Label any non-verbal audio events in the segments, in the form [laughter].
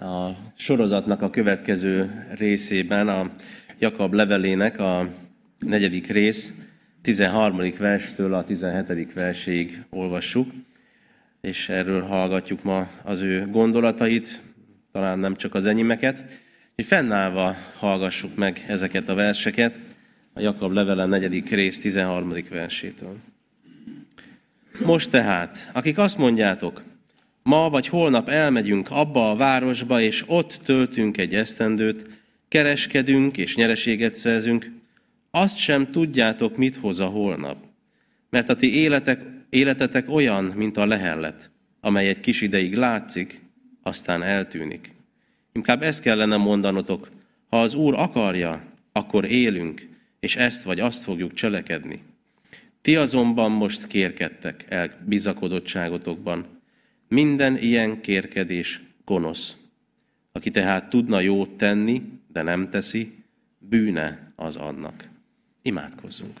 A sorozatnak a következő részében a Jakab levelének a negyedik rész 13. verstől a 17. verséig olvassuk, és erről hallgatjuk ma az ő gondolatait, talán nem csak az enyémeket, hogy fennállva hallgassuk meg ezeket a verseket, a Jakab levele negyedik rész 13. versétől. Most tehát, akik azt mondjátok, ma vagy holnap elmegyünk abba a városba, és ott töltünk egy esztendőt, kereskedünk és nyereséget szerzünk, azt sem tudjátok, mit hoz a holnap. Mert a ti életek, életetek olyan, mint a lehellet, amely egy kis ideig látszik, aztán eltűnik. Inkább ezt kellene mondanotok, ha az Úr akarja, akkor élünk, és ezt vagy azt fogjuk cselekedni. Ti azonban most kérkedtek el bizakodottságotokban. Minden ilyen kérkedés gonosz. Aki tehát tudna jót tenni, de nem teszi, bűne az annak. Imádkozzunk.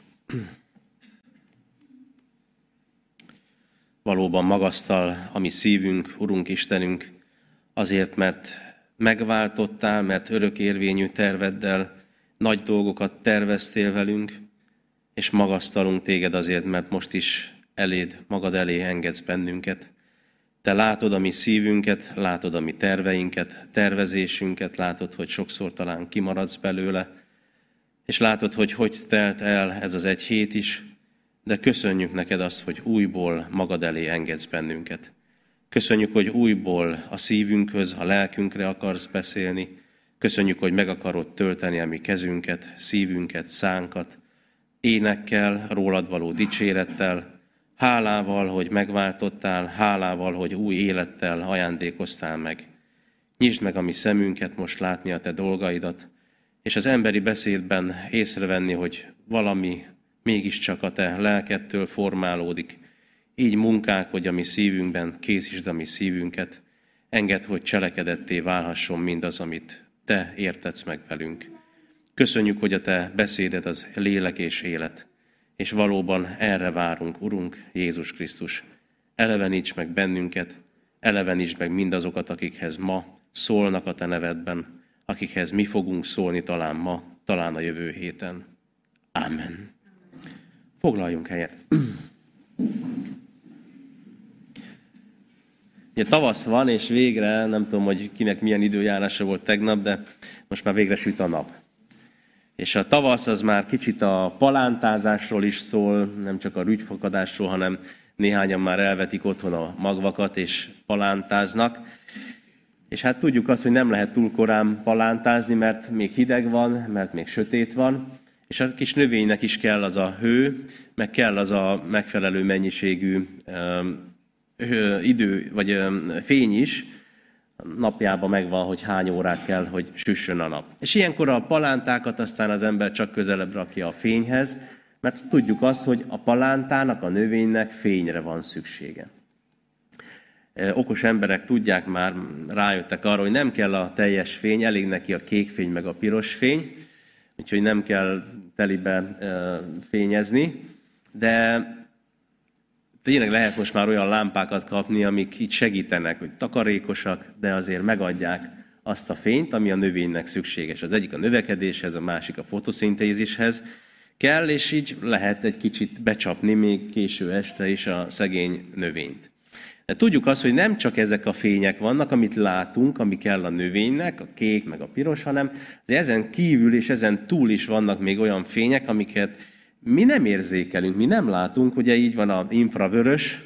Valóban magasztal a mi szívünk, Urunk Istenünk, azért, mert megváltottál, mert örökérvényű terveddel nagy dolgokat terveztél velünk, és magasztalunk téged azért, mert most is eléd, magad elé engedsz bennünket. Te látod a mi szívünket, látod a mi terveinket, tervezésünket, látod, hogy sokszor talán kimaradsz belőle, és látod, hogy hogy telt el ez az egy hét is, de köszönjük neked azt, hogy újból magad elé engedsz bennünket. Köszönjük, hogy újból a szívünkhöz, a lelkünkre akarsz beszélni. Köszönjük, hogy meg akarod tölteni a mi kezünket, szívünket, szánkat, énekkel, rólad való dicsérettel, hálával, hogy megváltottál, hálával, hogy új élettel ajándékoztál meg. Nyisd meg a mi szemünket most látni a te dolgaidat, és az emberi beszédben észrevenni, hogy valami mégiscsak a te lelkettől formálódik. Így munkák, hogy a mi szívünkben készítsd a mi szívünket, enged, hogy cselekedetté válhasson mindaz, amit te értetsz meg velünk. Köszönjük, hogy a te beszéded az lélek és élet, és valóban erre várunk, Urunk, Jézus Krisztus. Eleveníts meg bennünket, eleveníts meg mindazokat, akikhez ma szólnak a te nevedben, akikhez mi fogunk szólni talán ma, talán a jövő héten. Amen. Foglaljunk helyet. Ugye tavasz van, és végre, nem tudom, hogy kinek milyen időjárása volt tegnap, de most már végre süt a nap. És a tavasz az már kicsit a palántázásról is szól, nem csak a rügyfakadásról, hanem néhányan már elvetik otthon a magvakat és palántáznak. És hát tudjuk azt, hogy nem lehet túl korán palántázni, mert még hideg van, mert még sötét van, és a kis növénynek is kell az a hő, meg kell az a megfelelő mennyiségű ö, idő, vagy ö, fény is, napjában megvan, hogy hány órát kell, hogy süssön a nap. És ilyenkor a palántákat aztán az ember csak közelebb rakja a fényhez, mert tudjuk azt, hogy a palántának, a növénynek fényre van szüksége. Okos emberek tudják már, rájöttek arra, hogy nem kell a teljes fény, elég neki a kék fény meg a piros fény, úgyhogy nem kell telibe fényezni, de tényleg lehet most már olyan lámpákat kapni, amik így segítenek, hogy takarékosak, de azért megadják azt a fényt, ami a növénynek szükséges. Az egyik a növekedéshez, a másik a fotoszintézishez kell, és így lehet egy kicsit becsapni még késő este is a szegény növényt. De tudjuk azt, hogy nem csak ezek a fények vannak, amit látunk, ami kell a növénynek, a kék meg a piros, hanem de ezen kívül és ezen túl is vannak még olyan fények, amiket mi nem érzékelünk, mi nem látunk, ugye így van a infravörös,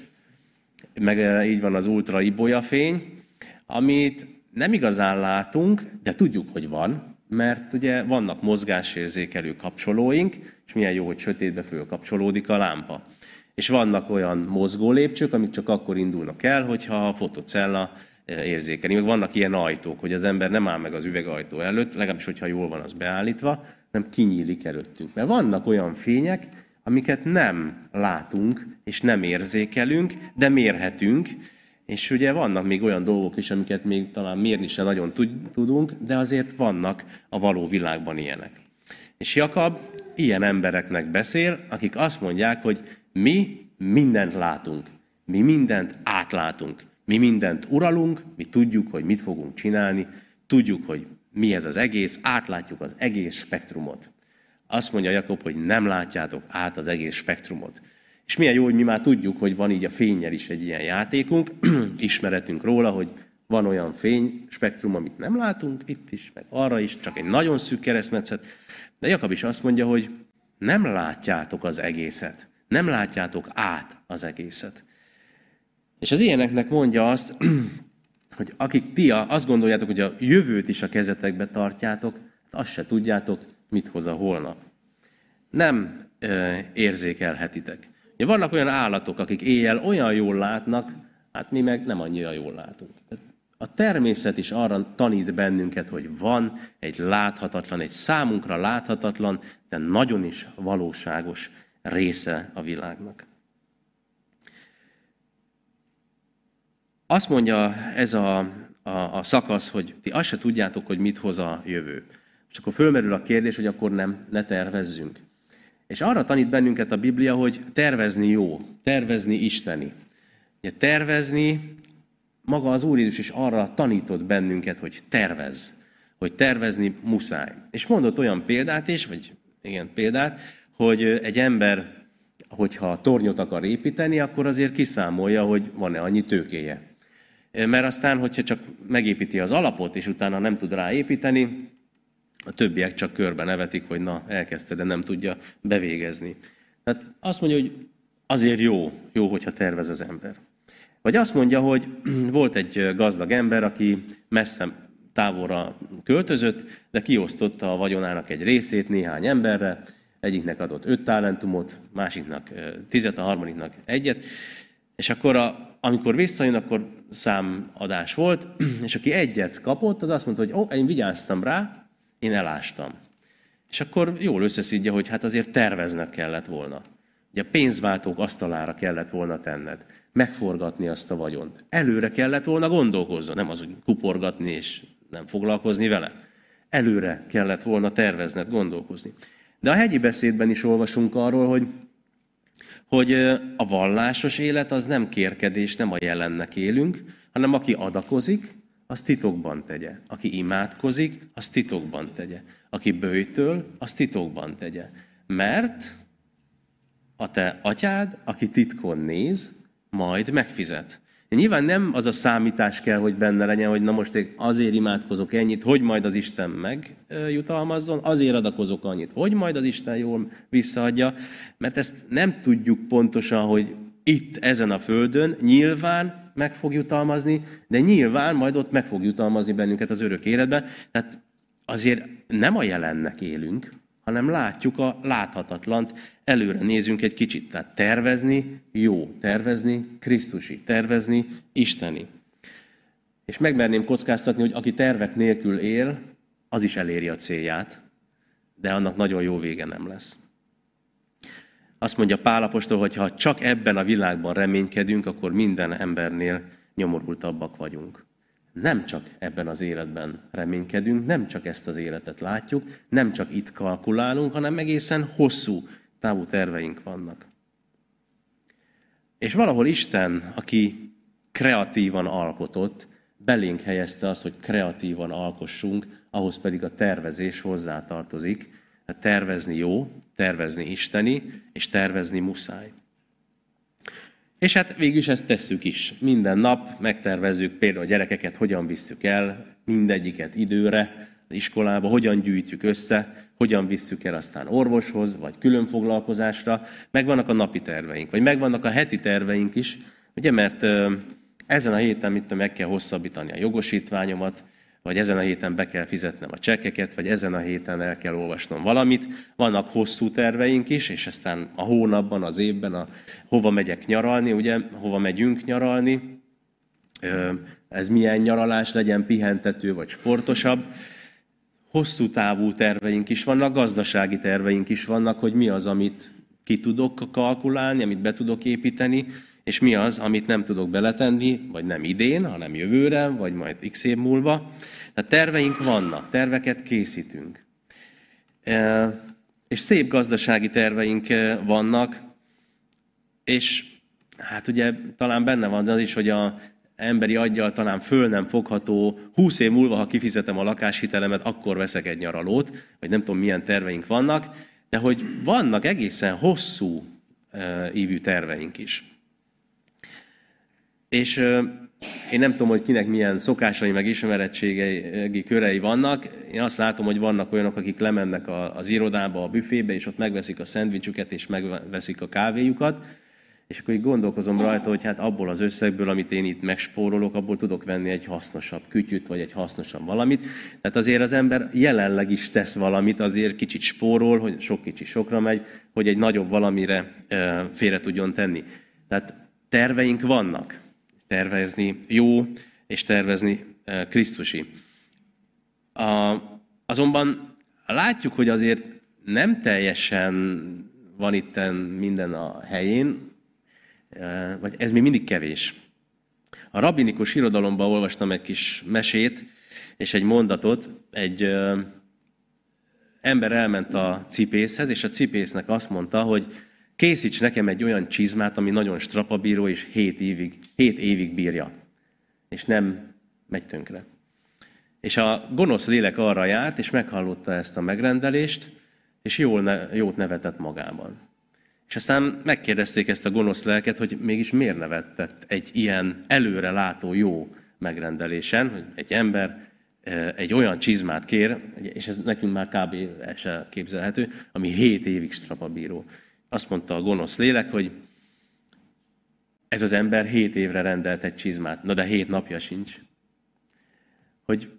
meg eh, így van az ultra fény, amit nem igazán látunk, de tudjuk, hogy van, mert ugye vannak mozgásérzékelő kapcsolóink, és milyen jó, hogy sötétbe fölkapcsolódik a lámpa. És vannak olyan mozgó lépcsők, amik csak akkor indulnak el, hogyha a fotocella érzékeli. Meg vannak ilyen ajtók, hogy az ember nem áll meg az üvegajtó előtt, legalábbis, hogyha jól van az beállítva, nem kinyílik előttünk. Mert vannak olyan fények, amiket nem látunk és nem érzékelünk, de mérhetünk, és ugye vannak még olyan dolgok is, amiket még talán mérni sem nagyon tudunk, de azért vannak a való világban ilyenek. És Jakab ilyen embereknek beszél, akik azt mondják, hogy mi mindent látunk, mi mindent átlátunk, Mi mindent uralunk, mi tudjuk, hogy mit fogunk csinálni, tudjuk, hogy mi ez az egész, átlátjuk az egész spektrumot. Azt mondja Jakob, hogy nem látjátok át az egész spektrumot. És milyen jó, hogy mi már tudjuk, hogy van így a fényel is egy ilyen játékunk, [clears throat] ismeretünk róla, hogy van olyan fény spektrum, amit nem látunk, itt is, meg arra is, csak egy nagyon szűk keresztmetszet. De Jakab is azt mondja, hogy nem látjátok az egészet. Nem látjátok át az egészet. És az ilyeneknek mondja azt, [clears throat] hogy akik ti azt gondoljátok, hogy a jövőt is a kezetekbe tartjátok, azt se tudjátok, mit hoz a holnap. Nem e, érzékelhetitek. Ja, vannak olyan állatok, akik éjjel olyan jól látnak, hát mi meg nem annyira jól látunk. A természet is arra tanít bennünket, hogy van egy láthatatlan, egy számunkra láthatatlan, de nagyon is valóságos része a világnak. Azt mondja ez a, a, a szakasz, hogy ti azt se tudjátok, hogy mit hoz a jövő. És akkor fölmerül a kérdés, hogy akkor nem, ne tervezzünk. És arra tanít bennünket a Biblia, hogy tervezni jó, tervezni isteni. Ugye tervezni, maga az Úr Jézus is arra tanított bennünket, hogy tervez, hogy tervezni muszáj. És mondott olyan példát is, vagy igen, példát, hogy egy ember, hogyha tornyot akar építeni, akkor azért kiszámolja, hogy van-e annyi tőkéje. Mert aztán, hogyha csak megépíti az alapot, és utána nem tud rá építeni, a többiek csak körbe nevetik, hogy na, elkezdte, de nem tudja bevégezni. Tehát azt mondja, hogy azért jó, jó, hogyha tervez az ember. Vagy azt mondja, hogy [clears throat] volt egy gazdag ember, aki messze távolra költözött, de kiosztotta a vagyonának egy részét néhány emberre, egyiknek adott öt talentumot, másiknak tizet, a harmadiknak egyet, és akkor a, amikor visszajön, akkor számadás volt, [clears throat] és aki egyet kapott, az azt mondta, hogy ó, én vigyáztam rá, én elástam. És akkor jól összeszídja, hogy hát azért tervezned kellett volna. Ugye a pénzváltók asztalára kellett volna tenned. Megforgatni azt a vagyont. Előre kellett volna gondolkozni, nem az, hogy kuporgatni és nem foglalkozni vele. Előre kellett volna tervezned, gondolkozni. De a hegyi beszédben is olvasunk arról, hogy, hogy a vallásos élet az nem kérkedés, nem a jelennek élünk, hanem aki adakozik, az titokban tegye. Aki imádkozik, az titokban tegye. Aki bőjtöl, az titokban tegye. Mert a te atyád, aki titkon néz, majd megfizet. Nyilván nem az a számítás kell, hogy benne legyen, hogy na most én azért imádkozok ennyit, hogy majd az Isten megjutalmazzon, azért adakozok annyit, hogy majd az Isten jól visszaadja, mert ezt nem tudjuk pontosan, hogy itt, ezen a földön, nyilván meg fog jutalmazni, de nyilván majd ott meg fog jutalmazni bennünket az örök életbe. Tehát azért nem a jelennek élünk, hanem látjuk a láthatatlant, előre nézünk egy kicsit. Tehát tervezni jó, tervezni Krisztusi, tervezni Isteni. És megmerném kockáztatni, hogy aki tervek nélkül él, az is eléri a célját, de annak nagyon jó vége nem lesz. Azt mondja Pálapostól, hogy ha csak ebben a világban reménykedünk, akkor minden embernél nyomorultabbak vagyunk nem csak ebben az életben reménykedünk, nem csak ezt az életet látjuk, nem csak itt kalkulálunk, hanem egészen hosszú távú terveink vannak. És valahol Isten, aki kreatívan alkotott, belénk helyezte azt, hogy kreatívan alkossunk, ahhoz pedig a tervezés hozzátartozik. Hát tervezni jó, tervezni isteni, és tervezni muszáj. És hát végül is ezt tesszük is. Minden nap megtervezzük például a gyerekeket, hogyan visszük el, mindegyiket időre, az iskolába, hogyan gyűjtjük össze, hogyan visszük el aztán orvoshoz, vagy külön foglalkozásra. Megvannak a napi terveink, vagy megvannak a heti terveink is, ugye, mert ezen a héten mit meg kell hosszabbítani a jogosítványomat, vagy ezen a héten be kell fizetnem a csekkeket, vagy ezen a héten el kell olvasnom valamit. Vannak hosszú terveink is, és aztán a hónapban, az évben, a, hova megyek nyaralni, ugye, hova megyünk nyaralni, ez milyen nyaralás legyen, pihentető vagy sportosabb. Hosszú távú terveink is vannak, gazdasági terveink is vannak, hogy mi az, amit ki tudok kalkulálni, amit be tudok építeni, és mi az, amit nem tudok beletenni, vagy nem idén, hanem jövőre, vagy majd x év múlva. Tehát terveink vannak, terveket készítünk. E, és szép gazdasági terveink e, vannak, és hát ugye talán benne van az is, hogy a, emberi aggyal talán föl nem fogható, húsz év múlva, ha kifizetem a lakáshitelemet, akkor veszek egy nyaralót, vagy nem tudom, milyen terveink vannak, de hogy vannak egészen hosszú ívű terveink is. És én nem tudom, hogy kinek milyen szokásai, meg ismerettségei körei vannak. Én azt látom, hogy vannak olyanok, akik lemennek az irodába, a büfébe, és ott megveszik a szendvicsüket, és megveszik a kávéjukat, és akkor így gondolkozom rajta, hogy hát abból az összegből, amit én itt megspórolok, abból tudok venni egy hasznosabb kütyüt, vagy egy hasznosabb valamit. Tehát azért az ember jelenleg is tesz valamit, azért kicsit spórol, hogy sok kicsi sokra megy, hogy egy nagyobb valamire félre tudjon tenni. Tehát terveink vannak. Tervezni jó, és tervezni Krisztusi. A, azonban látjuk, hogy azért nem teljesen van itt minden a helyén, vagy ez még mindig kevés. A rabinikus irodalomban olvastam egy kis mesét, és egy mondatot, egy ember elment a cipészhez, és a cipésznek azt mondta, hogy készíts nekem egy olyan csizmát, ami nagyon strapabíró, és hét évig, hét évig bírja. És nem megy tönkre. És a gonosz lélek arra járt, és meghallotta ezt a megrendelést, és jól ne, jót nevetett magában. És aztán megkérdezték ezt a gonosz lelket, hogy mégis miért nevettett egy ilyen előre látó jó megrendelésen, hogy egy ember e, egy olyan csizmát kér, és ez nekünk már kb. se képzelhető, ami hét évig strapabíró. Azt mondta a gonosz lélek, hogy ez az ember hét évre rendelt egy csizmát, na de hét napja sincs. Hogy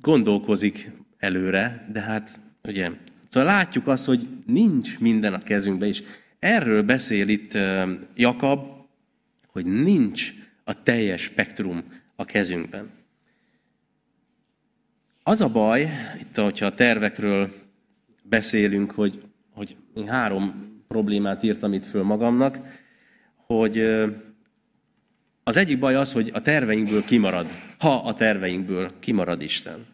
gondolkozik előre, de hát ugye, szóval látjuk azt, hogy nincs minden a kezünkben, és Erről beszél itt Jakab, hogy nincs a teljes spektrum a kezünkben. Az a baj, itt, hogyha a tervekről beszélünk, hogy, hogy én három problémát írtam itt föl magamnak, hogy az egyik baj az, hogy a terveinkből kimarad, ha a terveinkből kimarad Isten.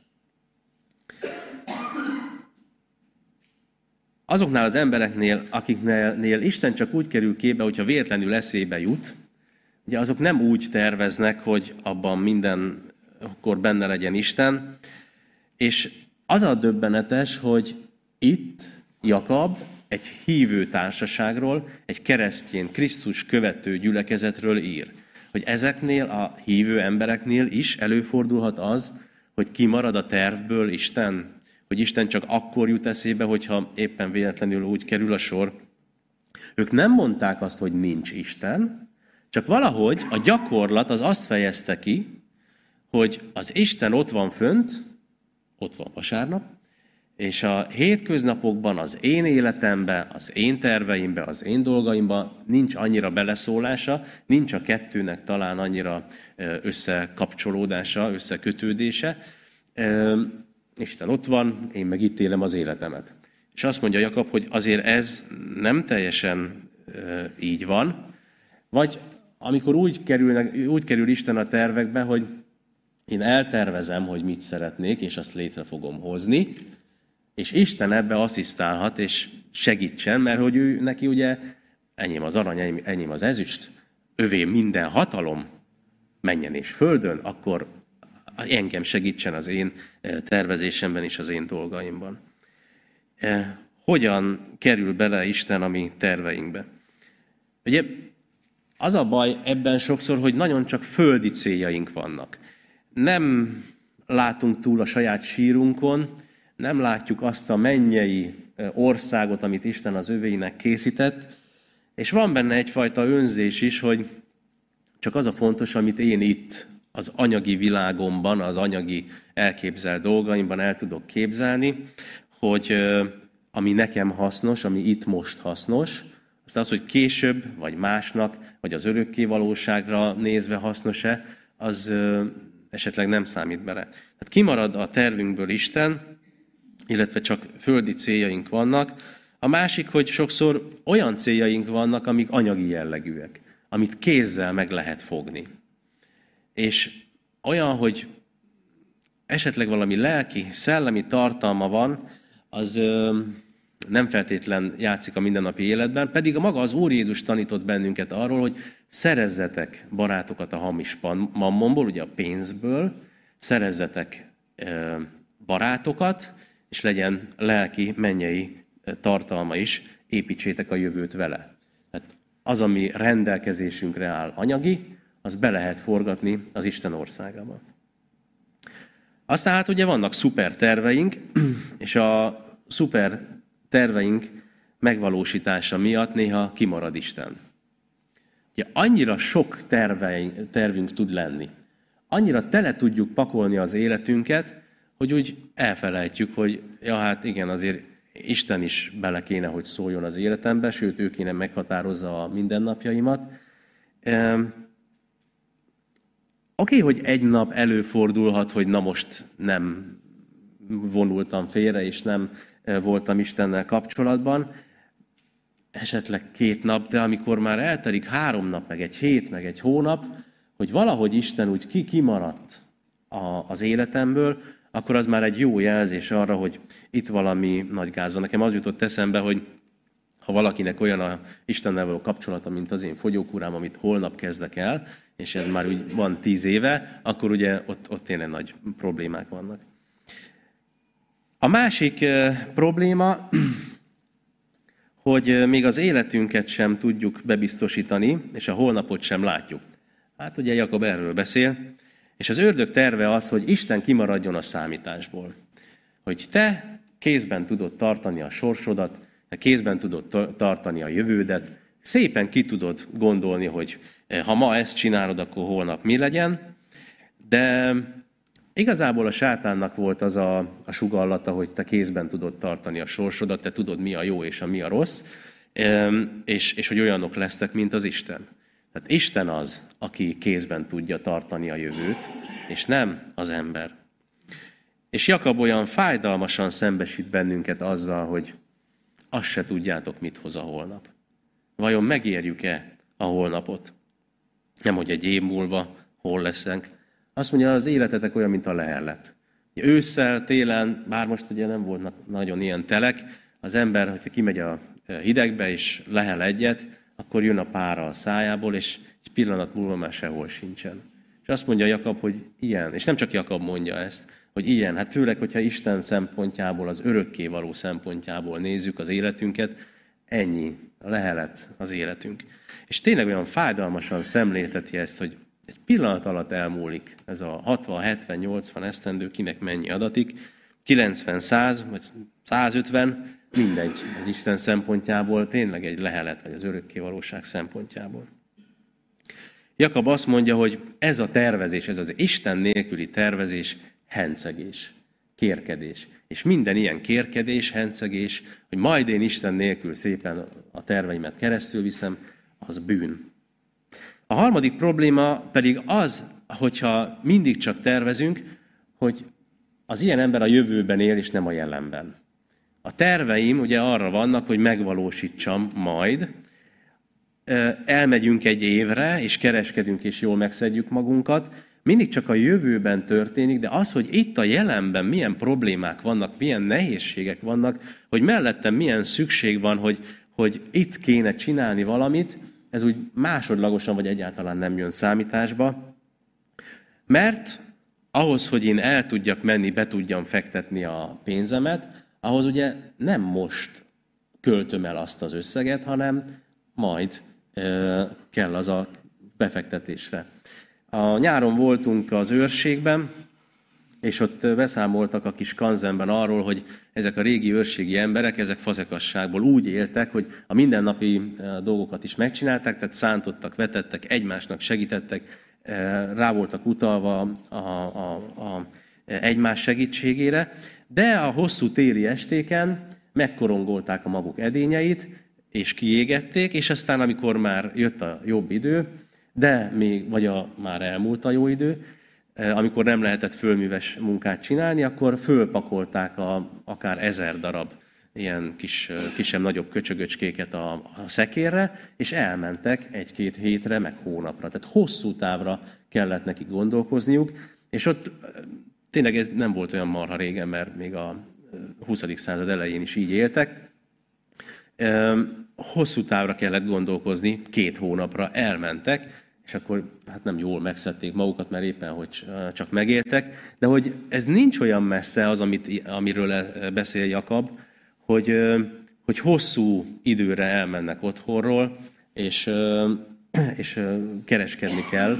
azoknál az embereknél, akiknél Isten csak úgy kerül képbe, hogyha véletlenül eszébe jut, ugye azok nem úgy terveznek, hogy abban minden akkor benne legyen Isten, és az a döbbenetes, hogy itt Jakab egy hívő társaságról, egy keresztjén, Krisztus követő gyülekezetről ír. Hogy ezeknél a hívő embereknél is előfordulhat az, hogy kimarad a tervből Isten, hogy Isten csak akkor jut eszébe, hogyha éppen véletlenül úgy kerül a sor. Ők nem mondták azt, hogy nincs Isten, csak valahogy a gyakorlat az azt fejezte ki, hogy az Isten ott van fönt, ott van vasárnap, és a hétköznapokban, az én életemben, az én terveimben, az én dolgaimban nincs annyira beleszólása, nincs a kettőnek talán annyira összekapcsolódása, összekötődése. Isten ott van, én meg itt élem az életemet. És azt mondja Jakab, hogy azért ez nem teljesen így van, vagy amikor úgy, kerülnek, úgy kerül Isten a tervekbe, hogy én eltervezem, hogy mit szeretnék, és azt létre fogom hozni, és Isten ebbe asszisztálhat, és segítsen, mert hogy ő neki ugye enyém az arany, enyém az ezüst, övé minden hatalom, menjen és földön, akkor engem segítsen az én eh, tervezésemben és az én dolgaimban. Eh, hogyan kerül bele Isten a mi terveinkbe? Ugye az a baj ebben sokszor, hogy nagyon csak földi céljaink vannak. Nem látunk túl a saját sírunkon, nem látjuk azt a mennyei országot, amit Isten az övéinek készített, és van benne egyfajta önzés is, hogy csak az a fontos, amit én itt az anyagi világomban, az anyagi elképzelt dolgaimban el tudok képzelni, hogy ami nekem hasznos, ami itt most hasznos, azt az, hogy később, vagy másnak, vagy az örökké valóságra nézve hasznos-e, az esetleg nem számít bele. Tehát kimarad a tervünkből Isten, illetve csak földi céljaink vannak. A másik, hogy sokszor olyan céljaink vannak, amik anyagi jellegűek, amit kézzel meg lehet fogni. És olyan, hogy esetleg valami lelki, szellemi tartalma van, az ö, nem feltétlen játszik a mindennapi életben, pedig a maga az Úr Jézus tanított bennünket arról, hogy szerezzetek barátokat a hamis mammonból, ugye a pénzből, szerezzetek barátokat, és legyen lelki, mennyei tartalma is, építsétek a jövőt vele. Tehát az, ami rendelkezésünkre áll anyagi, az be lehet forgatni az Isten országába. Aztán hát ugye vannak szuper terveink, [clears throat] és a szuper terveink megvalósítása miatt néha kimarad Isten. Ugye annyira sok terveink, tervünk tud lenni, annyira tele tudjuk pakolni az életünket, hogy úgy elfelejtjük, hogy ja hát igen, azért Isten is bele kéne, hogy szóljon az életembe, sőt, ő kéne meghatározza a mindennapjaimat. Oké, hogy egy nap előfordulhat, hogy na most nem vonultam félre, és nem voltam Istennel kapcsolatban, esetleg két nap, de amikor már eltelik három nap, meg egy hét, meg egy hónap, hogy valahogy Isten úgy ki kimaradt az életemből, akkor az már egy jó jelzés arra, hogy itt valami nagy gáz van. Nekem az jutott eszembe, hogy ha valakinek olyan a Istennel való kapcsolata, mint az én fogyókúrám, amit holnap kezdek el, és ez már úgy van tíz éve, akkor ugye ott, ott tényleg nagy problémák vannak. A másik probléma, hogy még az életünket sem tudjuk bebiztosítani, és a holnapot sem látjuk. Hát ugye Jakob erről beszél, és az ördög terve az, hogy Isten kimaradjon a számításból. Hogy te kézben tudod tartani a sorsodat, kézben tudod tartani a jövődet, szépen ki tudod gondolni, hogy ha ma ezt csinálod, akkor holnap mi legyen, de Igazából a sátánnak volt az a, a sugallata, hogy te kézben tudod tartani a sorsodat, te tudod, mi a jó és a mi a rossz, és, és hogy olyanok lesztek, mint az Isten. Tehát Isten az, aki kézben tudja tartani a jövőt, és nem az ember. És Jakab olyan fájdalmasan szembesít bennünket azzal, hogy azt se tudjátok, mit hoz a holnap. Vajon megérjük-e a holnapot? Nem, hogy egy év múlva hol leszünk, azt mondja, az életetek olyan, mint a leherlet. Ősszel, télen, bár most ugye nem voltak nagyon ilyen telek, az ember, hogyha kimegy a hidegbe és lehel egyet, akkor jön a pára a szájából, és egy pillanat múlva már sehol sincsen. És azt mondja Jakab, hogy ilyen, és nem csak Jakab mondja ezt, hogy ilyen, hát főleg, hogyha Isten szempontjából, az örökké való szempontjából nézzük az életünket, ennyi, lehelet az életünk. És tényleg olyan fájdalmasan szemlélteti ezt, hogy egy pillanat alatt elmúlik ez a 60, 70, 80 esztendő, kinek mennyi adatik, 90, 100 vagy 150, mindegy az Isten szempontjából, tényleg egy lehelet, vagy az örökké valóság szempontjából. Jakab azt mondja, hogy ez a tervezés, ez az Isten nélküli tervezés hencegés, kérkedés. És minden ilyen kérkedés, hencegés, hogy majd én Isten nélkül szépen a terveimet keresztül viszem, az bűn. A harmadik probléma pedig az, hogyha mindig csak tervezünk, hogy az ilyen ember a jövőben él, és nem a jelenben. A terveim ugye arra vannak, hogy megvalósítsam majd. Elmegyünk egy évre, és kereskedünk, és jól megszedjük magunkat. Mindig csak a jövőben történik, de az, hogy itt a jelenben milyen problémák vannak, milyen nehézségek vannak, hogy mellettem milyen szükség van, hogy, hogy itt kéne csinálni valamit, ez úgy másodlagosan vagy egyáltalán nem jön számításba, mert ahhoz, hogy én el tudjak menni, be tudjam fektetni a pénzemet, ahhoz ugye nem most költöm el azt az összeget, hanem majd kell az a befektetésre. A nyáron voltunk az őrségben, és ott beszámoltak a kis kanzenben arról, hogy ezek a régi őrségi emberek, ezek fazekasságból úgy éltek, hogy a mindennapi dolgokat is megcsinálták, tehát szántottak, vetettek, egymásnak segítettek, rá voltak utalva a, a, a egymás segítségére, de a hosszú téli estéken megkorongolták a maguk edényeit, és kiégették, és aztán, amikor már jött a jobb idő, de még, vagy a, már elmúlt a jó idő, Eh, amikor nem lehetett fölműves munkát csinálni, akkor fölpakolták a, akár ezer darab ilyen kis, eh, kisebb-nagyobb köcsögöcskéket a, a szekérre, és elmentek egy-két hétre, meg hónapra. Tehát hosszú távra kellett neki gondolkozniuk, és ott eh, tényleg ez nem volt olyan marha régen, mert még a 20. század elején is így éltek. hosszú távra kellett gondolkozni, két hónapra elmentek, és akkor hát nem jól megszedték magukat, mert éppen hogy csak megéltek, de hogy ez nincs olyan messze az, amit, amiről beszél Jakab, hogy, hogy hosszú időre elmennek otthonról, és, [clears throat] és kereskedni kell,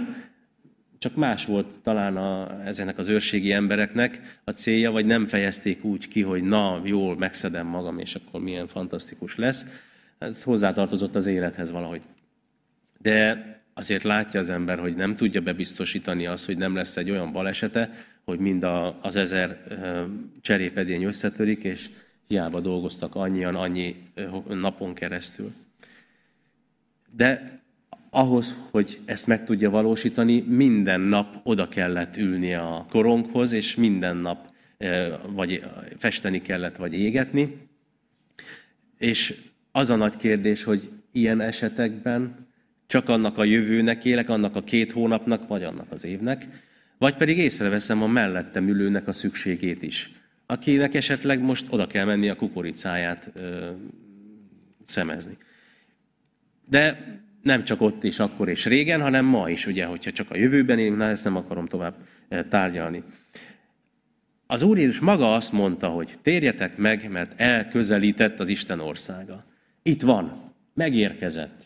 csak más volt talán a, ezeknek az őrségi embereknek a célja, vagy nem fejezték úgy ki, hogy na, jól megszedem magam, és akkor milyen fantasztikus lesz. Ez hozzátartozott az élethez valahogy. De azért látja az ember, hogy nem tudja bebiztosítani azt, hogy nem lesz egy olyan balesete, hogy mind a, az ezer cserépedény összetörik, és hiába dolgoztak annyian, annyi napon keresztül. De ahhoz, hogy ezt meg tudja valósítani, minden nap oda kellett ülni a koronghoz, és minden nap vagy festeni kellett, vagy égetni. És az a nagy kérdés, hogy ilyen esetekben csak annak a jövőnek élek, annak a két hónapnak, vagy annak az évnek, vagy pedig észreveszem a mellettem ülőnek a szükségét is, akinek esetleg most oda kell menni a kukoricáját ö, szemezni. De nem csak ott és akkor és régen, hanem ma is, ugye, hogyha csak a jövőben élünk, na ezt nem akarom tovább tárgyalni. Az Úr Jézus maga azt mondta, hogy térjetek meg, mert elközelített az Isten országa. Itt van, megérkezett.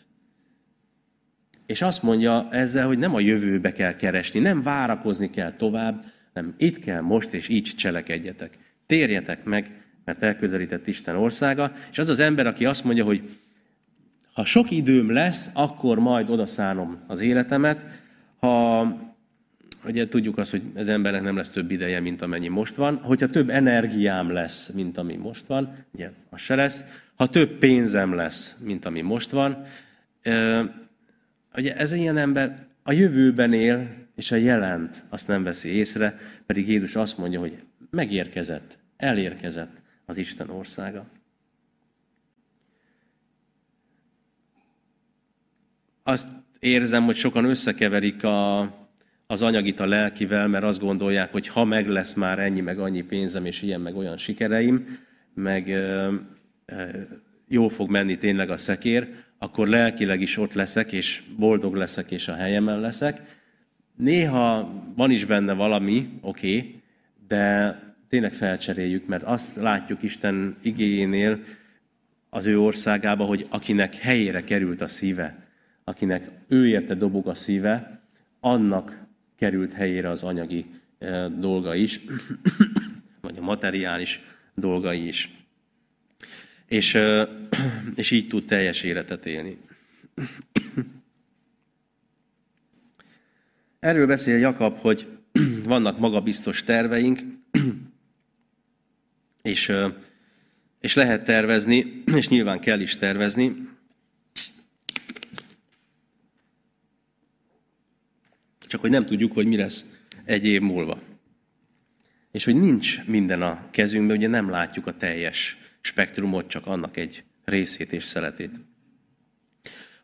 És azt mondja ezzel, hogy nem a jövőbe kell keresni, nem várakozni kell tovább, nem itt kell most, és így cselekedjetek. Térjetek meg, mert elközelített Isten országa, és az az ember, aki azt mondja, hogy ha sok időm lesz, akkor majd odaszánom az életemet. Ha ugye tudjuk azt, hogy az embernek nem lesz több ideje, mint amennyi most van. Hogyha több energiám lesz, mint ami most van, ugye az se lesz. Ha több pénzem lesz, mint ami most van, ugye ez ilyen ember a jövőben él, és a jelent azt nem veszi észre, pedig Jézus azt mondja, hogy megérkezett, elérkezett az Isten országa. Azt érzem, hogy sokan összekeverik a, az anyagit a lelkivel, mert azt gondolják, hogy ha meg lesz már ennyi, meg annyi pénzem, és ilyen, meg olyan sikereim, meg jól fog menni tényleg a szekér, akkor lelkileg is ott leszek, és boldog leszek, és a helyemen leszek. Néha van is benne valami, oké, okay, de tényleg felcseréljük, mert azt látjuk Isten igényénél az ő országába, hogy akinek helyére került a szíve, akinek ő érte dobog a szíve, annak került helyére az anyagi dolga is, [clears throat] vagy a materiális dolgai is. És, [clears throat] és így tud teljes életet élni. [clears throat] Erről beszél Jakab, hogy vannak magabiztos terveink, és, és lehet tervezni, és nyilván kell is tervezni, csak hogy nem tudjuk, hogy mi lesz egy év múlva. És hogy nincs minden a kezünkben, ugye nem látjuk a teljes spektrumot, csak annak egy részét és szeletét.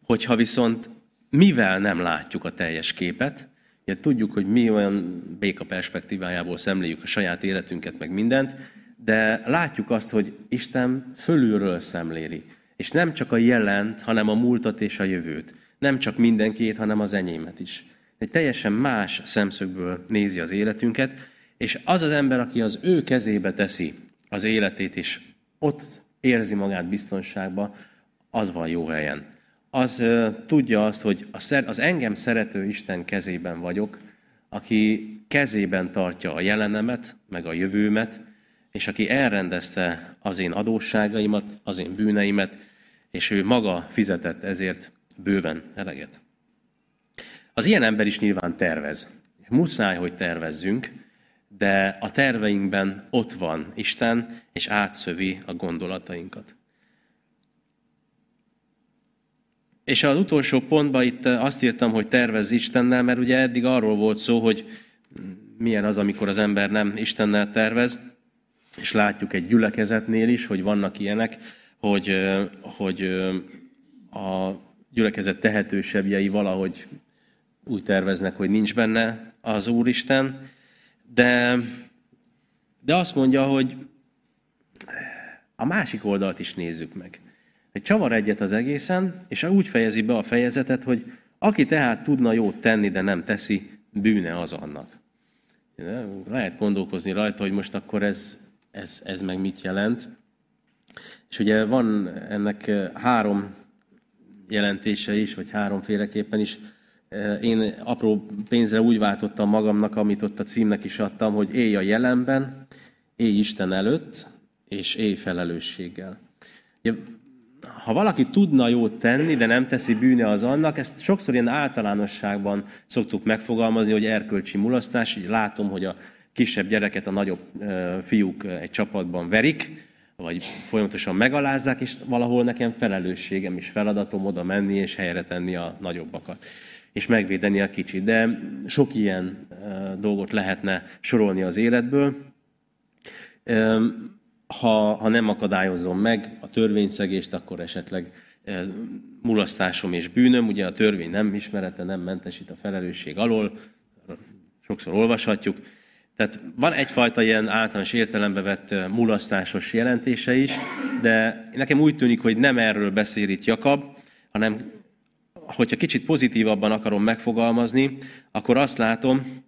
Hogyha viszont mivel nem látjuk a teljes képet, ugye tudjuk, hogy mi olyan béka perspektívájából szemléljük a saját életünket, meg mindent, de látjuk azt, hogy Isten fölülről szemléli. És nem csak a jelent, hanem a múltat és a jövőt. Nem csak mindenkét, hanem az enyémet is egy teljesen más szemszögből nézi az életünket, és az az ember, aki az ő kezébe teszi az életét, és ott érzi magát biztonságba, az van jó helyen. Az uh, tudja azt, hogy a szer, az engem szerető Isten kezében vagyok, aki kezében tartja a jelenemet, meg a jövőmet, és aki elrendezte az én adósságaimat, az én bűneimet, és ő maga fizetett ezért bőven eleget. Az ilyen ember is nyilván tervez. Muszáj, hogy tervezzünk, de a terveinkben ott van Isten, és átszövi a gondolatainkat. És az utolsó pontban itt azt írtam, hogy tervez Istennel, mert ugye eddig arról volt szó, hogy milyen az, amikor az ember nem Istennel tervez, és látjuk egy gyülekezetnél is, hogy vannak ilyenek, hogy, hogy a gyülekezet tehetősebbjei valahogy úgy terveznek, hogy nincs benne az Úristen, de, de azt mondja, hogy a másik oldalt is nézzük meg. Egy csavar egyet az egészen, és úgy fejezi be a fejezetet, hogy aki tehát tudna jót tenni, de nem teszi, bűne az annak. Lehet gondolkozni rajta, hogy most akkor ez, ez, ez meg mit jelent. És ugye van ennek három jelentése is, vagy háromféleképpen is. Én apró pénzre úgy váltottam magamnak, amit ott a címnek is adtam, hogy élj a jelenben, élj Isten előtt, és élj felelősséggel. Ha valaki tudna jót tenni, de nem teszi bűne az annak, ezt sokszor ilyen általánosságban szoktuk megfogalmazni, hogy erkölcsi mulasztás, így látom, hogy a kisebb gyereket a nagyobb fiúk egy csapatban verik, vagy folyamatosan megalázzák, és valahol nekem felelősségem is, feladatom oda menni és helyre tenni a nagyobbakat és megvédeni a kicsit. De sok ilyen dolgot lehetne sorolni az életből. Ha, ha nem akadályozom meg a törvényszegést, akkor esetleg mulasztásom és bűnöm. Ugye a törvény nem ismerete, nem mentesít a felelősség alól, sokszor olvashatjuk. Tehát van egyfajta ilyen általános értelembe vett mulasztásos jelentése is, de nekem úgy tűnik, hogy nem erről beszél itt Jakab, hanem hogyha kicsit pozitívabban akarom megfogalmazni, akkor azt látom,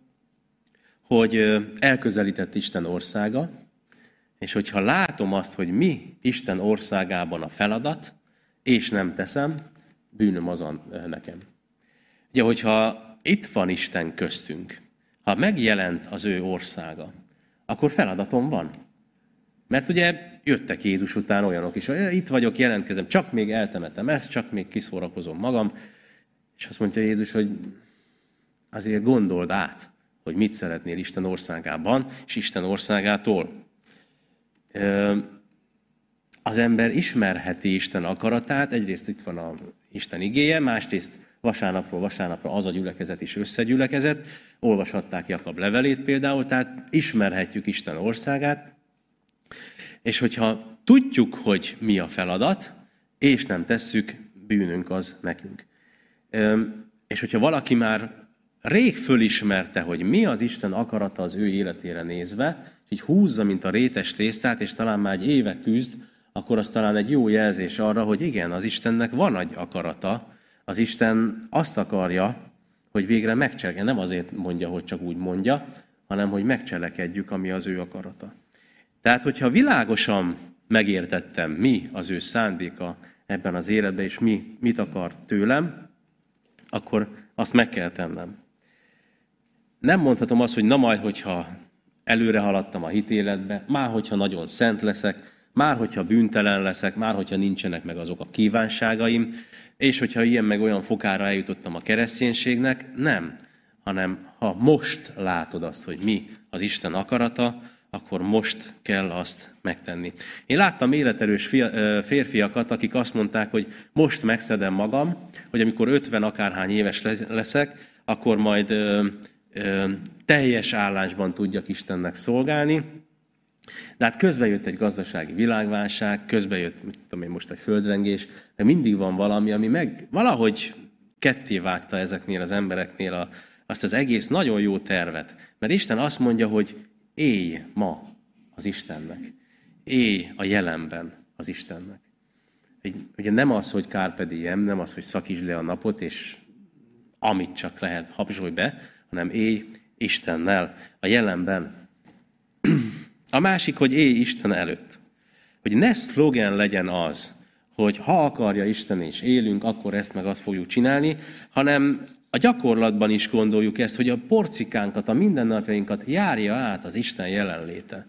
hogy elközelített Isten országa, és hogyha látom azt, hogy mi Isten országában a feladat, és nem teszem, bűnöm azon nekem. Ugye, hogyha itt van Isten köztünk, ha megjelent az ő országa, akkor feladatom van. Mert ugye jöttek Jézus után olyanok is, hogy itt vagyok, jelentkezem, csak még eltemetem ezt, csak még kiszórakozom magam. És azt mondja Jézus, hogy azért gondold át, hogy mit szeretnél Isten országában, és Isten országától. Az ember ismerheti Isten akaratát, egyrészt itt van a Isten igéje, másrészt vasárnapról vasárnapra az a gyülekezet is összegyülekezett, olvashatták Jakab levelét például, tehát ismerhetjük Isten országát, és hogyha tudjuk, hogy mi a feladat, és nem tesszük, bűnünk az nekünk. És hogyha valaki már rég fölismerte, hogy mi az Isten akarata az ő életére nézve, és így húzza, mint a rétes tésztát, és talán már egy éve küzd, akkor az talán egy jó jelzés arra, hogy igen, az Istennek van egy akarata, az Isten azt akarja, hogy végre megcselekedjen. Nem azért mondja, hogy csak úgy mondja, hanem hogy megcselekedjük, ami az ő akarata. Tehát, hogyha világosan megértettem, mi az ő szándéka ebben az életben, és mi, mit akar tőlem, akkor azt meg kell tennem. Nem mondhatom azt, hogy na majd, hogyha előre haladtam a hitéletbe, már hogyha nagyon szent leszek, már hogyha bűntelen leszek, már hogyha nincsenek meg azok a kívánságaim, és hogyha ilyen meg olyan fokára eljutottam a kereszténységnek, nem, hanem ha most látod azt, hogy mi az Isten akarata, akkor most kell azt megtenni. Én láttam életerős férfiakat, akik azt mondták, hogy most megszedem magam, hogy amikor 50 akárhány éves leszek, akkor majd ö, ö, teljes állásban tudjak Istennek szolgálni. De hát közben jött egy gazdasági világválság, közben jött, mit tudom én, most egy földrengés, de mindig van valami, ami meg valahogy ketté vágta ezeknél az embereknél a, azt az egész nagyon jó tervet. Mert Isten azt mondja, hogy élj ma az Istennek. Élj a jelenben az Istennek. Ugye nem az, hogy carpe diem, nem az, hogy szakítsd le a napot, és amit csak lehet, hapzsolj be, hanem élj Istennel, a jelenben. A másik, hogy élj Isten előtt. Hogy ne szlogen legyen az, hogy ha akarja Isten és élünk, akkor ezt meg azt fogjuk csinálni, hanem a gyakorlatban is gondoljuk ezt, hogy a porcikánkat, a mindennapjainkat járja át az Isten jelenléte.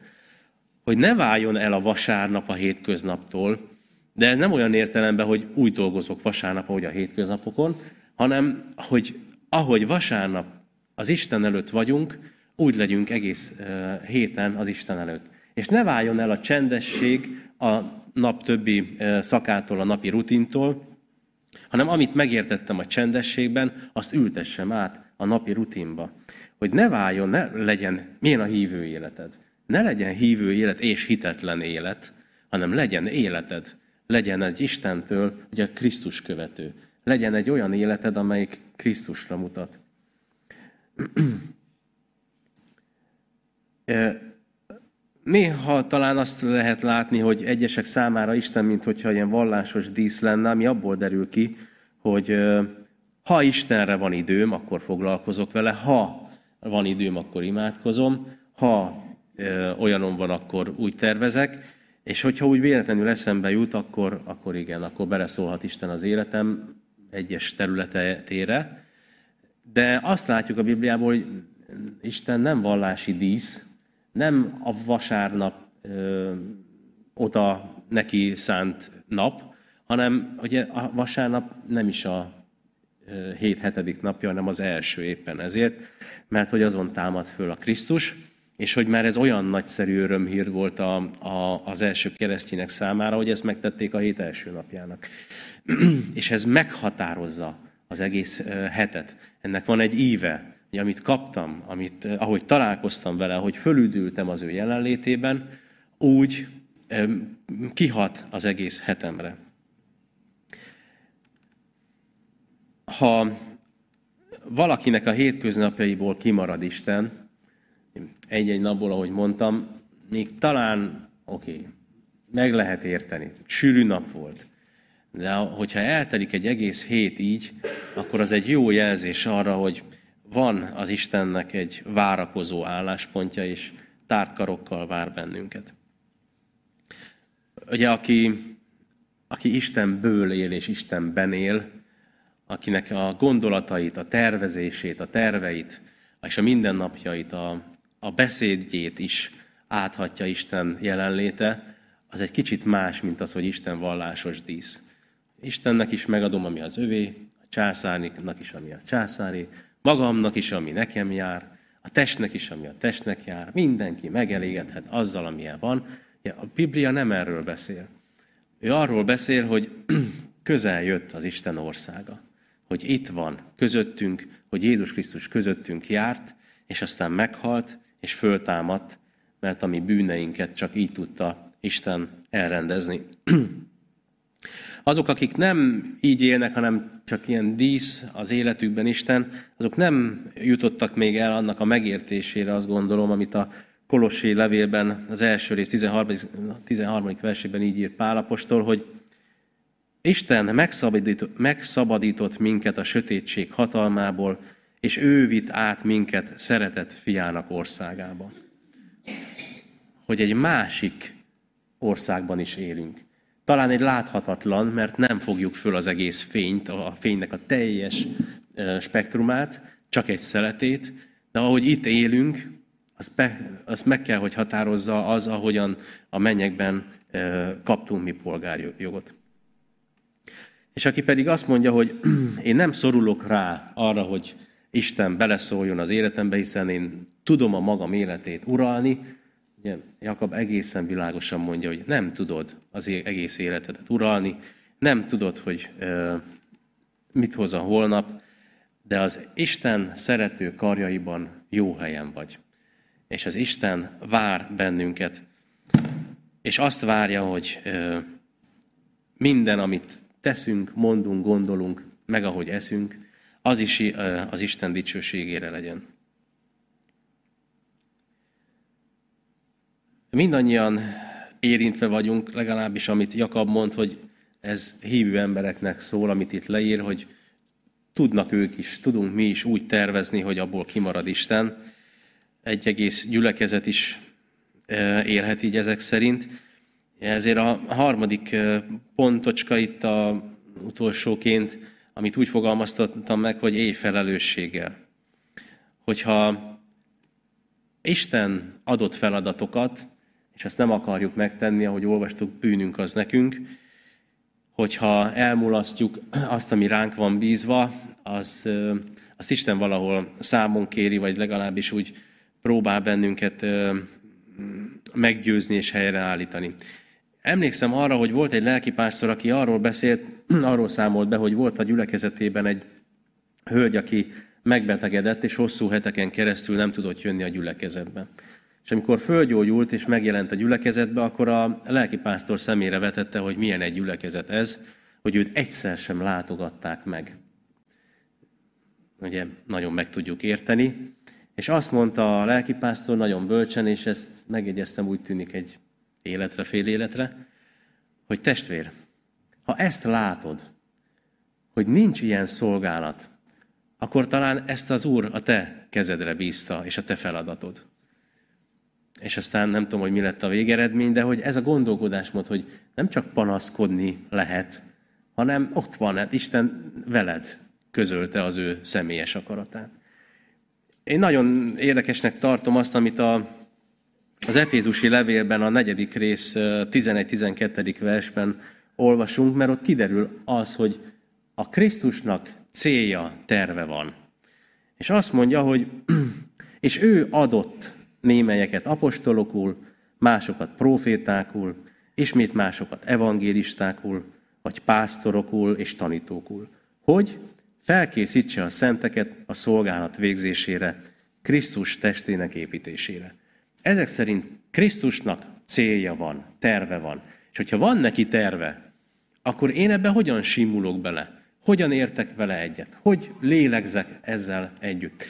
Hogy ne váljon el a vasárnap a hétköznaptól, de ez nem olyan értelemben, hogy úgy dolgozok vasárnap, ahogy a hétköznapokon, hanem hogy ahogy vasárnap az Isten előtt vagyunk, úgy legyünk egész héten az Isten előtt. És ne váljon el a csendesség a nap többi szakától, a napi rutintól, hanem amit megértettem a csendességben, azt ültessem át a napi rutinba. Hogy ne váljon, ne legyen, milyen a hívő életed. Ne legyen hívő élet és hitetlen élet, hanem legyen életed, legyen egy Istentől, ugye Krisztus követő. Legyen egy olyan életed, amelyik Krisztusra mutat. [clears throat] néha talán azt lehet látni, hogy egyesek számára Isten, mint hogyha ilyen vallásos dísz lenne, ami abból derül ki, hogy ha Istenre van időm, akkor foglalkozok vele, ha van időm, akkor imádkozom, ha olyanom van, akkor úgy tervezek, és hogyha úgy véletlenül eszembe jut, akkor, akkor igen, akkor beleszólhat Isten az életem egyes területére. De azt látjuk a Bibliából, hogy Isten nem vallási dísz, nem a vasárnap ö, oda neki szánt nap, hanem ugye a vasárnap nem is a hét hetedik napja, hanem az első éppen ezért, mert hogy azon támad föl a Krisztus, és hogy már ez olyan nagyszerű örömhír volt a, a, az első keresztények számára, hogy ezt megtették a hét első napjának. [clears throat] és ez meghatározza az egész hetet. Ennek van egy íve, hogy amit kaptam, amit, ahogy találkoztam vele, ahogy fölüdültem az ő jelenlétében, úgy kihat az egész hetemre. Ha valakinek a hétköznapjaiból kimarad Isten, egy-egy napból, ahogy mondtam, még talán, oké, okay, meg lehet érteni. Sűrű nap volt. De hogyha eltelik egy egész hét így, akkor az egy jó jelzés arra, hogy van az Istennek egy várakozó álláspontja, és tárt karokkal vár bennünket. Ugye, aki, aki Istenből él és Istenben él, akinek a gondolatait, a tervezését, a terveit, és a mindennapjait, a, a beszédjét is áthatja Isten jelenléte, az egy kicsit más, mint az, hogy Isten vallásos dísz. Istennek is megadom, ami az övé, a császárnak is, ami a császári, magamnak is, ami nekem jár, a testnek is, ami a testnek jár, mindenki megelégedhet azzal, amilyen van. A Biblia nem erről beszél. Ő arról beszél, hogy [clears throat] közel jött az Isten országa. Hogy itt van közöttünk, hogy Jézus Krisztus közöttünk járt, és aztán meghalt, és föltámadt, mert a mi bűneinket csak így tudta Isten elrendezni. [clears throat] Azok, akik nem így élnek, hanem csak ilyen dísz az életükben Isten, azok nem jutottak még el annak a megértésére, azt gondolom, amit a Kolossi levélben, az első rész 13. 13. versében így ír Pálapostól, hogy Isten megszabadított, megszabadított minket a sötétség hatalmából, és ő vitt át minket szeretett fiának országába. Hogy egy másik országban is élünk. Talán egy láthatatlan, mert nem fogjuk föl az egész fényt, a fénynek a teljes spektrumát, csak egy szeletét, de ahogy itt élünk, azt, be, azt meg kell, hogy határozza az, ahogyan a mennyekben kaptunk mi polgárjogot. És aki pedig azt mondja, hogy [clears throat] én nem szorulok rá arra, hogy Isten beleszóljon az életembe, hiszen én tudom a magam életét uralni, Ugye Jakab egészen világosan mondja, hogy nem tudod az egész életedet uralni, nem tudod, hogy mit hoz a holnap, de az Isten szerető karjaiban jó helyen vagy. És az Isten vár bennünket, és azt várja, hogy minden, amit teszünk, mondunk, gondolunk, meg ahogy eszünk, az is az Isten dicsőségére legyen. Mindannyian érintve vagyunk, legalábbis amit Jakab mond, hogy ez hívő embereknek szól, amit itt leír, hogy tudnak ők is, tudunk mi is úgy tervezni, hogy abból kimarad Isten. Egy egész gyülekezet is e, élhet így ezek szerint. Ezért a harmadik e, pontocska itt a utolsóként, amit úgy fogalmaztattam meg, hogy éj felelősséggel. Hogyha Isten adott feladatokat, és ezt nem akarjuk megtenni, ahogy olvastuk, bűnünk az nekünk, hogyha elmulasztjuk azt, ami ránk van bízva, az, azt Isten valahol számon kéri, vagy legalábbis úgy próbál bennünket meggyőzni és helyreállítani. Emlékszem arra, hogy volt egy lelkipásztor, aki arról beszélt, [clears throat] arról számolt be, hogy volt a gyülekezetében egy hölgy, aki megbetegedett, és hosszú heteken keresztül nem tudott jönni a gyülekezetbe. És amikor fölgyógyult és megjelent a gyülekezetbe, akkor a lelkipásztor szemére vetette, hogy milyen egy gyülekezet ez, hogy őt egyszer sem látogatták meg. Ugye nagyon meg tudjuk érteni. És azt mondta a lelkipásztor nagyon bölcsen, és ezt megjegyeztem, úgy tűnik egy életre, fél életre, hogy testvér, ha ezt látod, hogy nincs ilyen szolgálat, akkor talán ezt az Úr a te kezedre bízta, és a te feladatod. És aztán nem tudom, hogy mi lett a végeredmény, de hogy ez a gondolkodásmód, hogy nem csak panaszkodni lehet, hanem ott van, hát Isten veled közölte az ő személyes akaratát. Én nagyon érdekesnek tartom azt, amit a, az Efézusi levélben, a negyedik rész 11-12. versben olvasunk, mert ott kiderül az, hogy a Krisztusnak célja, terve van. És azt mondja, hogy [clears throat] és ő adott némelyeket apostolokul, másokat profétákul, ismét másokat evangélistákul, vagy pásztorokul és tanítókul, hogy felkészítse a szenteket a szolgálat végzésére, Krisztus testének építésére. Ezek szerint Krisztusnak célja van, terve van. És hogyha van neki terve, akkor én ebbe hogyan simulok bele? Hogyan értek vele egyet? Hogy lélegzek ezzel együtt?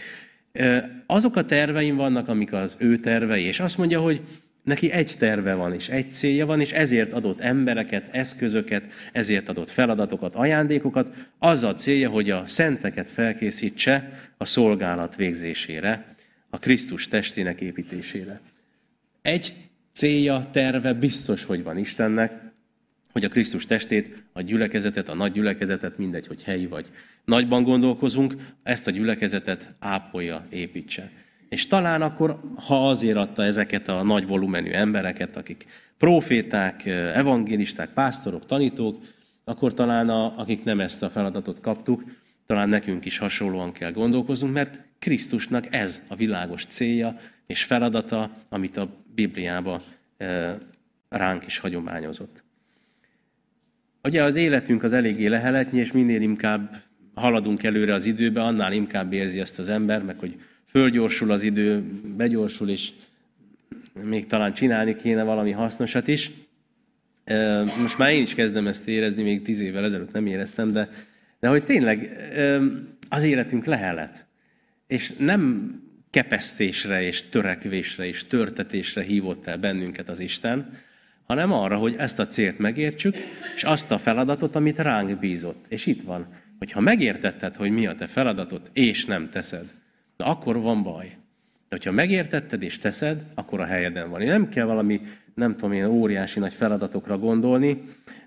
Azok a terveim vannak, amik az ő tervei, és azt mondja, hogy neki egy terve van, és egy célja van, és ezért adott embereket, eszközöket, ezért adott feladatokat, ajándékokat. Az a célja, hogy a szenteket felkészítse a szolgálat végzésére, a Krisztus testének építésére. Egy célja, terve biztos, hogy van Istennek, hogy a Krisztus testét, a gyülekezetet, a nagy gyülekezetet, mindegy, hogy helyi vagy nagyban gondolkozunk, ezt a gyülekezetet ápolja, építse. És talán akkor, ha azért adta ezeket a nagy volumenű embereket, akik proféták, evangélisták, pásztorok, tanítók, akkor talán a, akik nem ezt a feladatot kaptuk, talán nekünk is hasonlóan kell gondolkoznunk, mert Krisztusnak ez a világos célja és feladata, amit a Bibliába ránk is hagyományozott. Ugye az életünk az eléggé leheletnyi, és minél inkább haladunk előre az időbe, annál inkább érzi ezt az ember, meg hogy fölgyorsul az idő, begyorsul, és még talán csinálni kéne valami hasznosat is. Most már én is kezdem ezt érezni, még tíz évvel ezelőtt nem éreztem, de, de hogy tényleg az életünk lehelet. És nem kepesztésre és törekvésre és törtetésre hívott el bennünket az Isten, hanem arra, hogy ezt a célt megértsük, és azt a feladatot, amit ránk bízott. És itt van, hogy ha megértetted, hogy mi a te feladatod, és nem teszed, de akkor van baj. De hogyha megértetted és teszed, akkor a helyeden van. Nem kell valami, nem tudom én, óriási nagy feladatokra gondolni,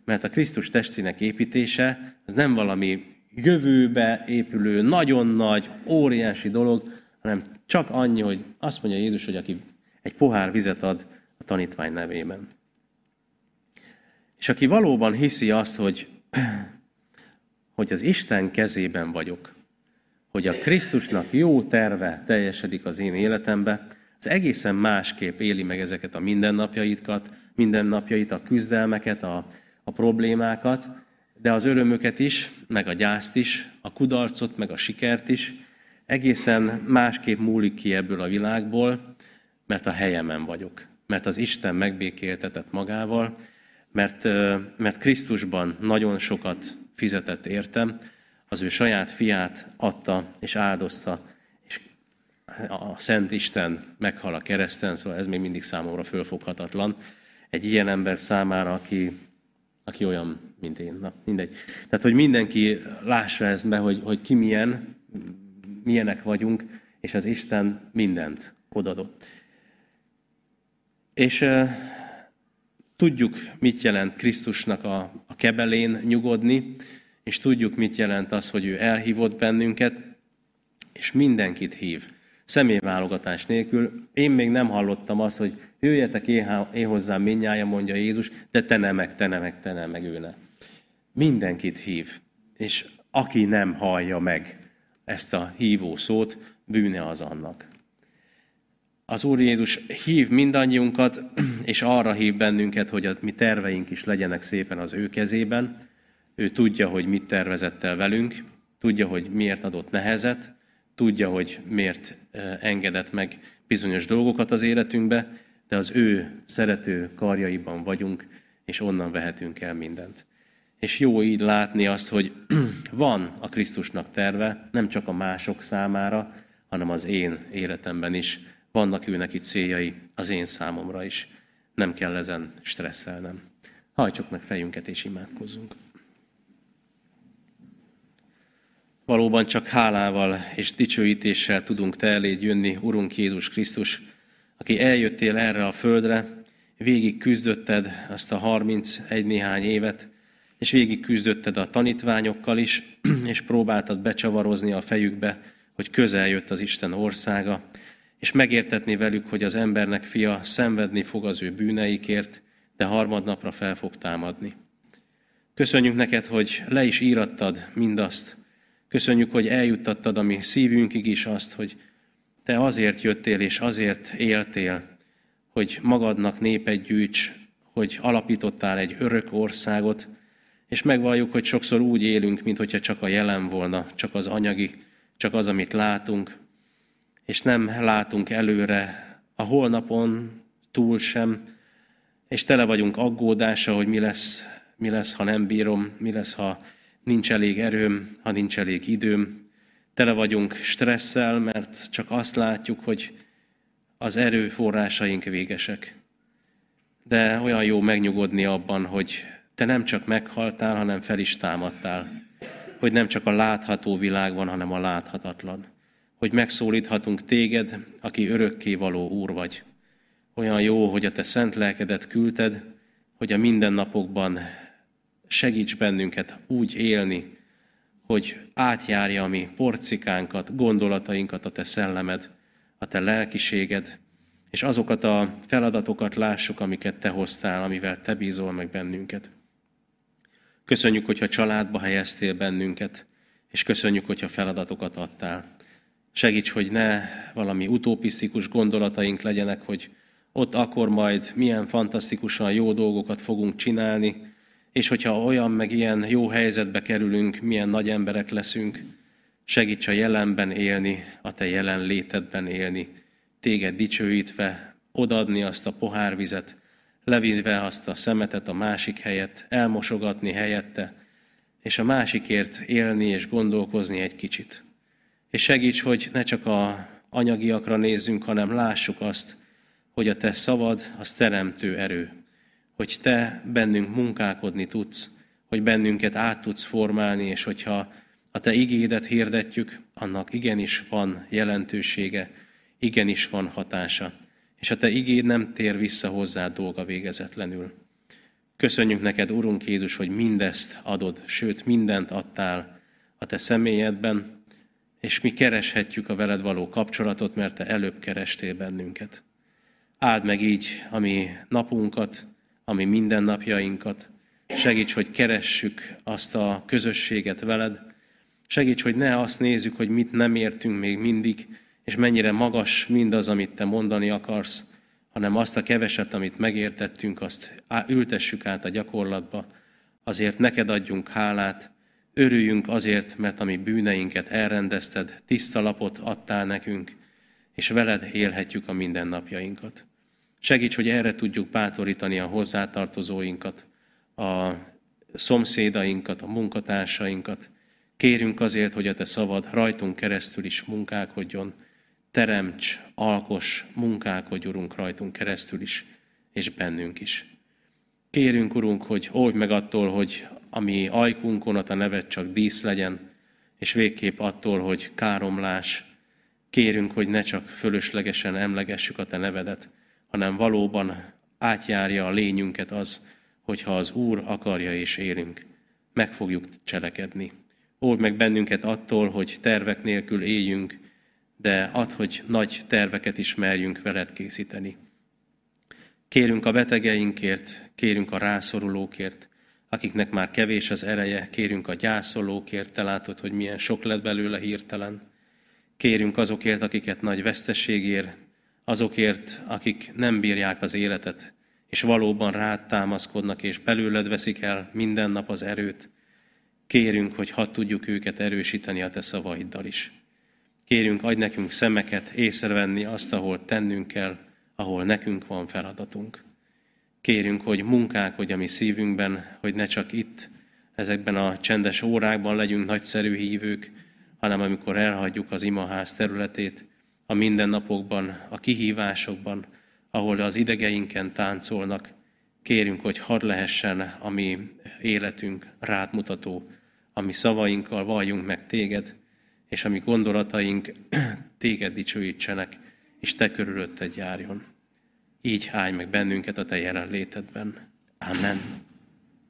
mert a Krisztus testének építése az nem valami jövőbe épülő, nagyon nagy, óriási dolog, hanem csak annyi, hogy azt mondja Jézus, hogy aki egy pohár vizet ad a tanítvány nevében. És aki valóban hiszi azt, hogy, [clears throat] hogy az Isten kezében vagyok, hogy a Krisztusnak jó terve teljesedik az én életembe, az egészen másképp éli meg ezeket a mindennapjaitkat, mindennapjait, a küzdelmeket, a, a problémákat, de az örömöket is, meg a gyászt is, a kudarcot, meg a sikert is, egészen másképp múlik ki ebből a világból, mert a helyemen vagyok, mert az Isten megbékéltetett magával, mert, mert Krisztusban nagyon sokat fizetett értem, az ő saját fiát adta és áldozta, és a Szent Isten meghal a kereszten, szóval ez még mindig számomra fölfoghatatlan. Egy ilyen ember számára, aki, aki olyan, mint én. Na, mindegy. Tehát, hogy mindenki lássa ezt be, hogy, hogy ki milyen, milyenek vagyunk, és az Isten mindent odadott. És Tudjuk, mit jelent Krisztusnak a, a kebelén nyugodni, és tudjuk, mit jelent az, hogy ő elhívott bennünket, és mindenkit hív. Személyválogatás nélkül. Én még nem hallottam azt, hogy jöjjetek én hozzám minnyája, mondja Jézus, de te nem, meg te nem, meg te nem, meg ő ne. Mindenkit hív. És aki nem hallja meg ezt a hívó szót, bűne az annak az Úr Jézus hív mindannyiunkat, és arra hív bennünket, hogy a mi terveink is legyenek szépen az ő kezében. Ő tudja, hogy mit tervezett el velünk, tudja, hogy miért adott nehezet, tudja, hogy miért engedett meg bizonyos dolgokat az életünkbe, de az ő szerető karjaiban vagyunk, és onnan vehetünk el mindent. És jó így látni azt, hogy [clears throat] van a Krisztusnak terve, nem csak a mások számára, hanem az én életemben is. Vannak ő neki céljai az én számomra is. Nem kell ezen stresszelnem. Hajtsuk meg fejünket és imádkozzunk. Valóban csak hálával és dicsőítéssel tudunk Te eléd jönni, Urunk Jézus Krisztus, aki eljöttél erre a földre, végig küzdötted azt a 31 néhány évet, és végig küzdötted a tanítványokkal is, [clears throat] és próbáltad becsavarozni a fejükbe, hogy közel jött az Isten országa, és megértetni velük, hogy az embernek fia szenvedni fog az ő bűneikért, de harmadnapra fel fog támadni. Köszönjük neked, hogy le is írattad mindazt. Köszönjük, hogy eljuttattad a mi szívünkig is azt, hogy te azért jöttél és azért éltél, hogy magadnak népet gyűjts, hogy alapítottál egy örök országot, és megvalljuk, hogy sokszor úgy élünk, mintha csak a jelen volna, csak az anyagi, csak az, amit látunk, és nem látunk előre a holnapon túl sem, és tele vagyunk aggódása, hogy mi lesz, mi lesz, ha nem bírom, mi lesz, ha nincs elég erőm, ha nincs elég időm. Tele vagyunk stresszel, mert csak azt látjuk, hogy az erőforrásaink végesek. De olyan jó megnyugodni abban, hogy te nem csak meghaltál, hanem fel is támadtál. Hogy nem csak a látható világ van, hanem a láthatatlan. Hogy megszólíthatunk téged, aki örökké való úr vagy. Olyan jó, hogy a te szent lelkedet küldted, hogy a mindennapokban segíts bennünket úgy élni, hogy átjárja a mi porcikánkat, gondolatainkat a te szellemed, a te lelkiséged, és azokat a feladatokat lássuk, amiket te hoztál, amivel te bízol meg bennünket. Köszönjük, hogyha családba helyeztél bennünket, és köszönjük, hogyha feladatokat adtál. Segíts, hogy ne valami utopisztikus gondolataink legyenek, hogy ott akkor majd milyen fantasztikusan jó dolgokat fogunk csinálni, és hogyha olyan meg ilyen jó helyzetbe kerülünk, milyen nagy emberek leszünk, segíts a jelenben élni, a te jelen létedben élni, téged dicsőítve, odadni azt a pohárvizet, levinve azt a szemetet a másik helyet, elmosogatni helyette, és a másikért élni és gondolkozni egy kicsit. És segíts, hogy ne csak a anyagiakra nézzünk, hanem lássuk azt, hogy a te szavad az teremtő erő, hogy te bennünk munkálkodni tudsz, hogy bennünket át tudsz formálni, és hogyha a te igédet hirdetjük, annak igenis van jelentősége, igenis van hatása és a Te igéd nem tér vissza hozzá dolga végezetlenül. Köszönjük neked, Urunk Jézus, hogy mindezt adod, sőt, mindent adtál a Te személyedben, és mi kereshetjük a veled való kapcsolatot, mert Te előbb kerestél bennünket. Áld meg így a mi napunkat, a mi mindennapjainkat, segíts, hogy keressük azt a közösséget veled, segíts, hogy ne azt nézzük, hogy mit nem értünk még mindig, és mennyire magas mindaz, amit te mondani akarsz, hanem azt a keveset, amit megértettünk, azt ültessük át a gyakorlatba, azért neked adjunk hálát, örüljünk azért, mert a mi bűneinket elrendezted, tiszta lapot adtál nekünk, és veled élhetjük a mindennapjainkat. Segíts, hogy erre tudjuk bátorítani a hozzátartozóinkat, a szomszédainkat, a munkatársainkat. Kérünk azért, hogy a te szavad rajtunk keresztül is munkálkodjon, teremts, alkos, munkálkodj, Urunk, rajtunk keresztül is, és bennünk is. Kérünk, Urunk, hogy oldj meg attól, hogy ami ajkunkon a nevet csak dísz legyen, és végképp attól, hogy káromlás. Kérünk, hogy ne csak fölöslegesen emlegessük a Te nevedet, hanem valóban átjárja a lényünket az, hogyha az Úr akarja és élünk. Meg fogjuk cselekedni. Old meg bennünket attól, hogy tervek nélkül éljünk, de ad, hogy nagy terveket ismerjünk veled készíteni. Kérünk a betegeinkért, kérünk a rászorulókért, akiknek már kevés az ereje, kérünk a gyászolókért, te látod, hogy milyen sok lett belőle hirtelen. Kérünk azokért, akiket nagy veszteség ér, azokért, akik nem bírják az életet, és valóban rád támaszkodnak, és belőled veszik el minden nap az erőt. Kérünk, hogy hadd tudjuk őket erősíteni a te szavaiddal is. Kérünk, adj nekünk szemeket észrevenni azt, ahol tennünk kell, ahol nekünk van feladatunk. Kérünk, hogy munkálkodj a mi szívünkben, hogy ne csak itt, ezekben a csendes órákban legyünk nagyszerű hívők, hanem amikor elhagyjuk az imaház területét, a mindennapokban, a kihívásokban, ahol az idegeinken táncolnak, kérünk, hogy hadd lehessen a mi életünk rátmutató, ami szavainkkal valljunk meg téged, és ami gondolataink [clears throat] téged dicsőítsenek, és te körülötted járjon. Így állj meg bennünket a te jelenlétedben. Amen.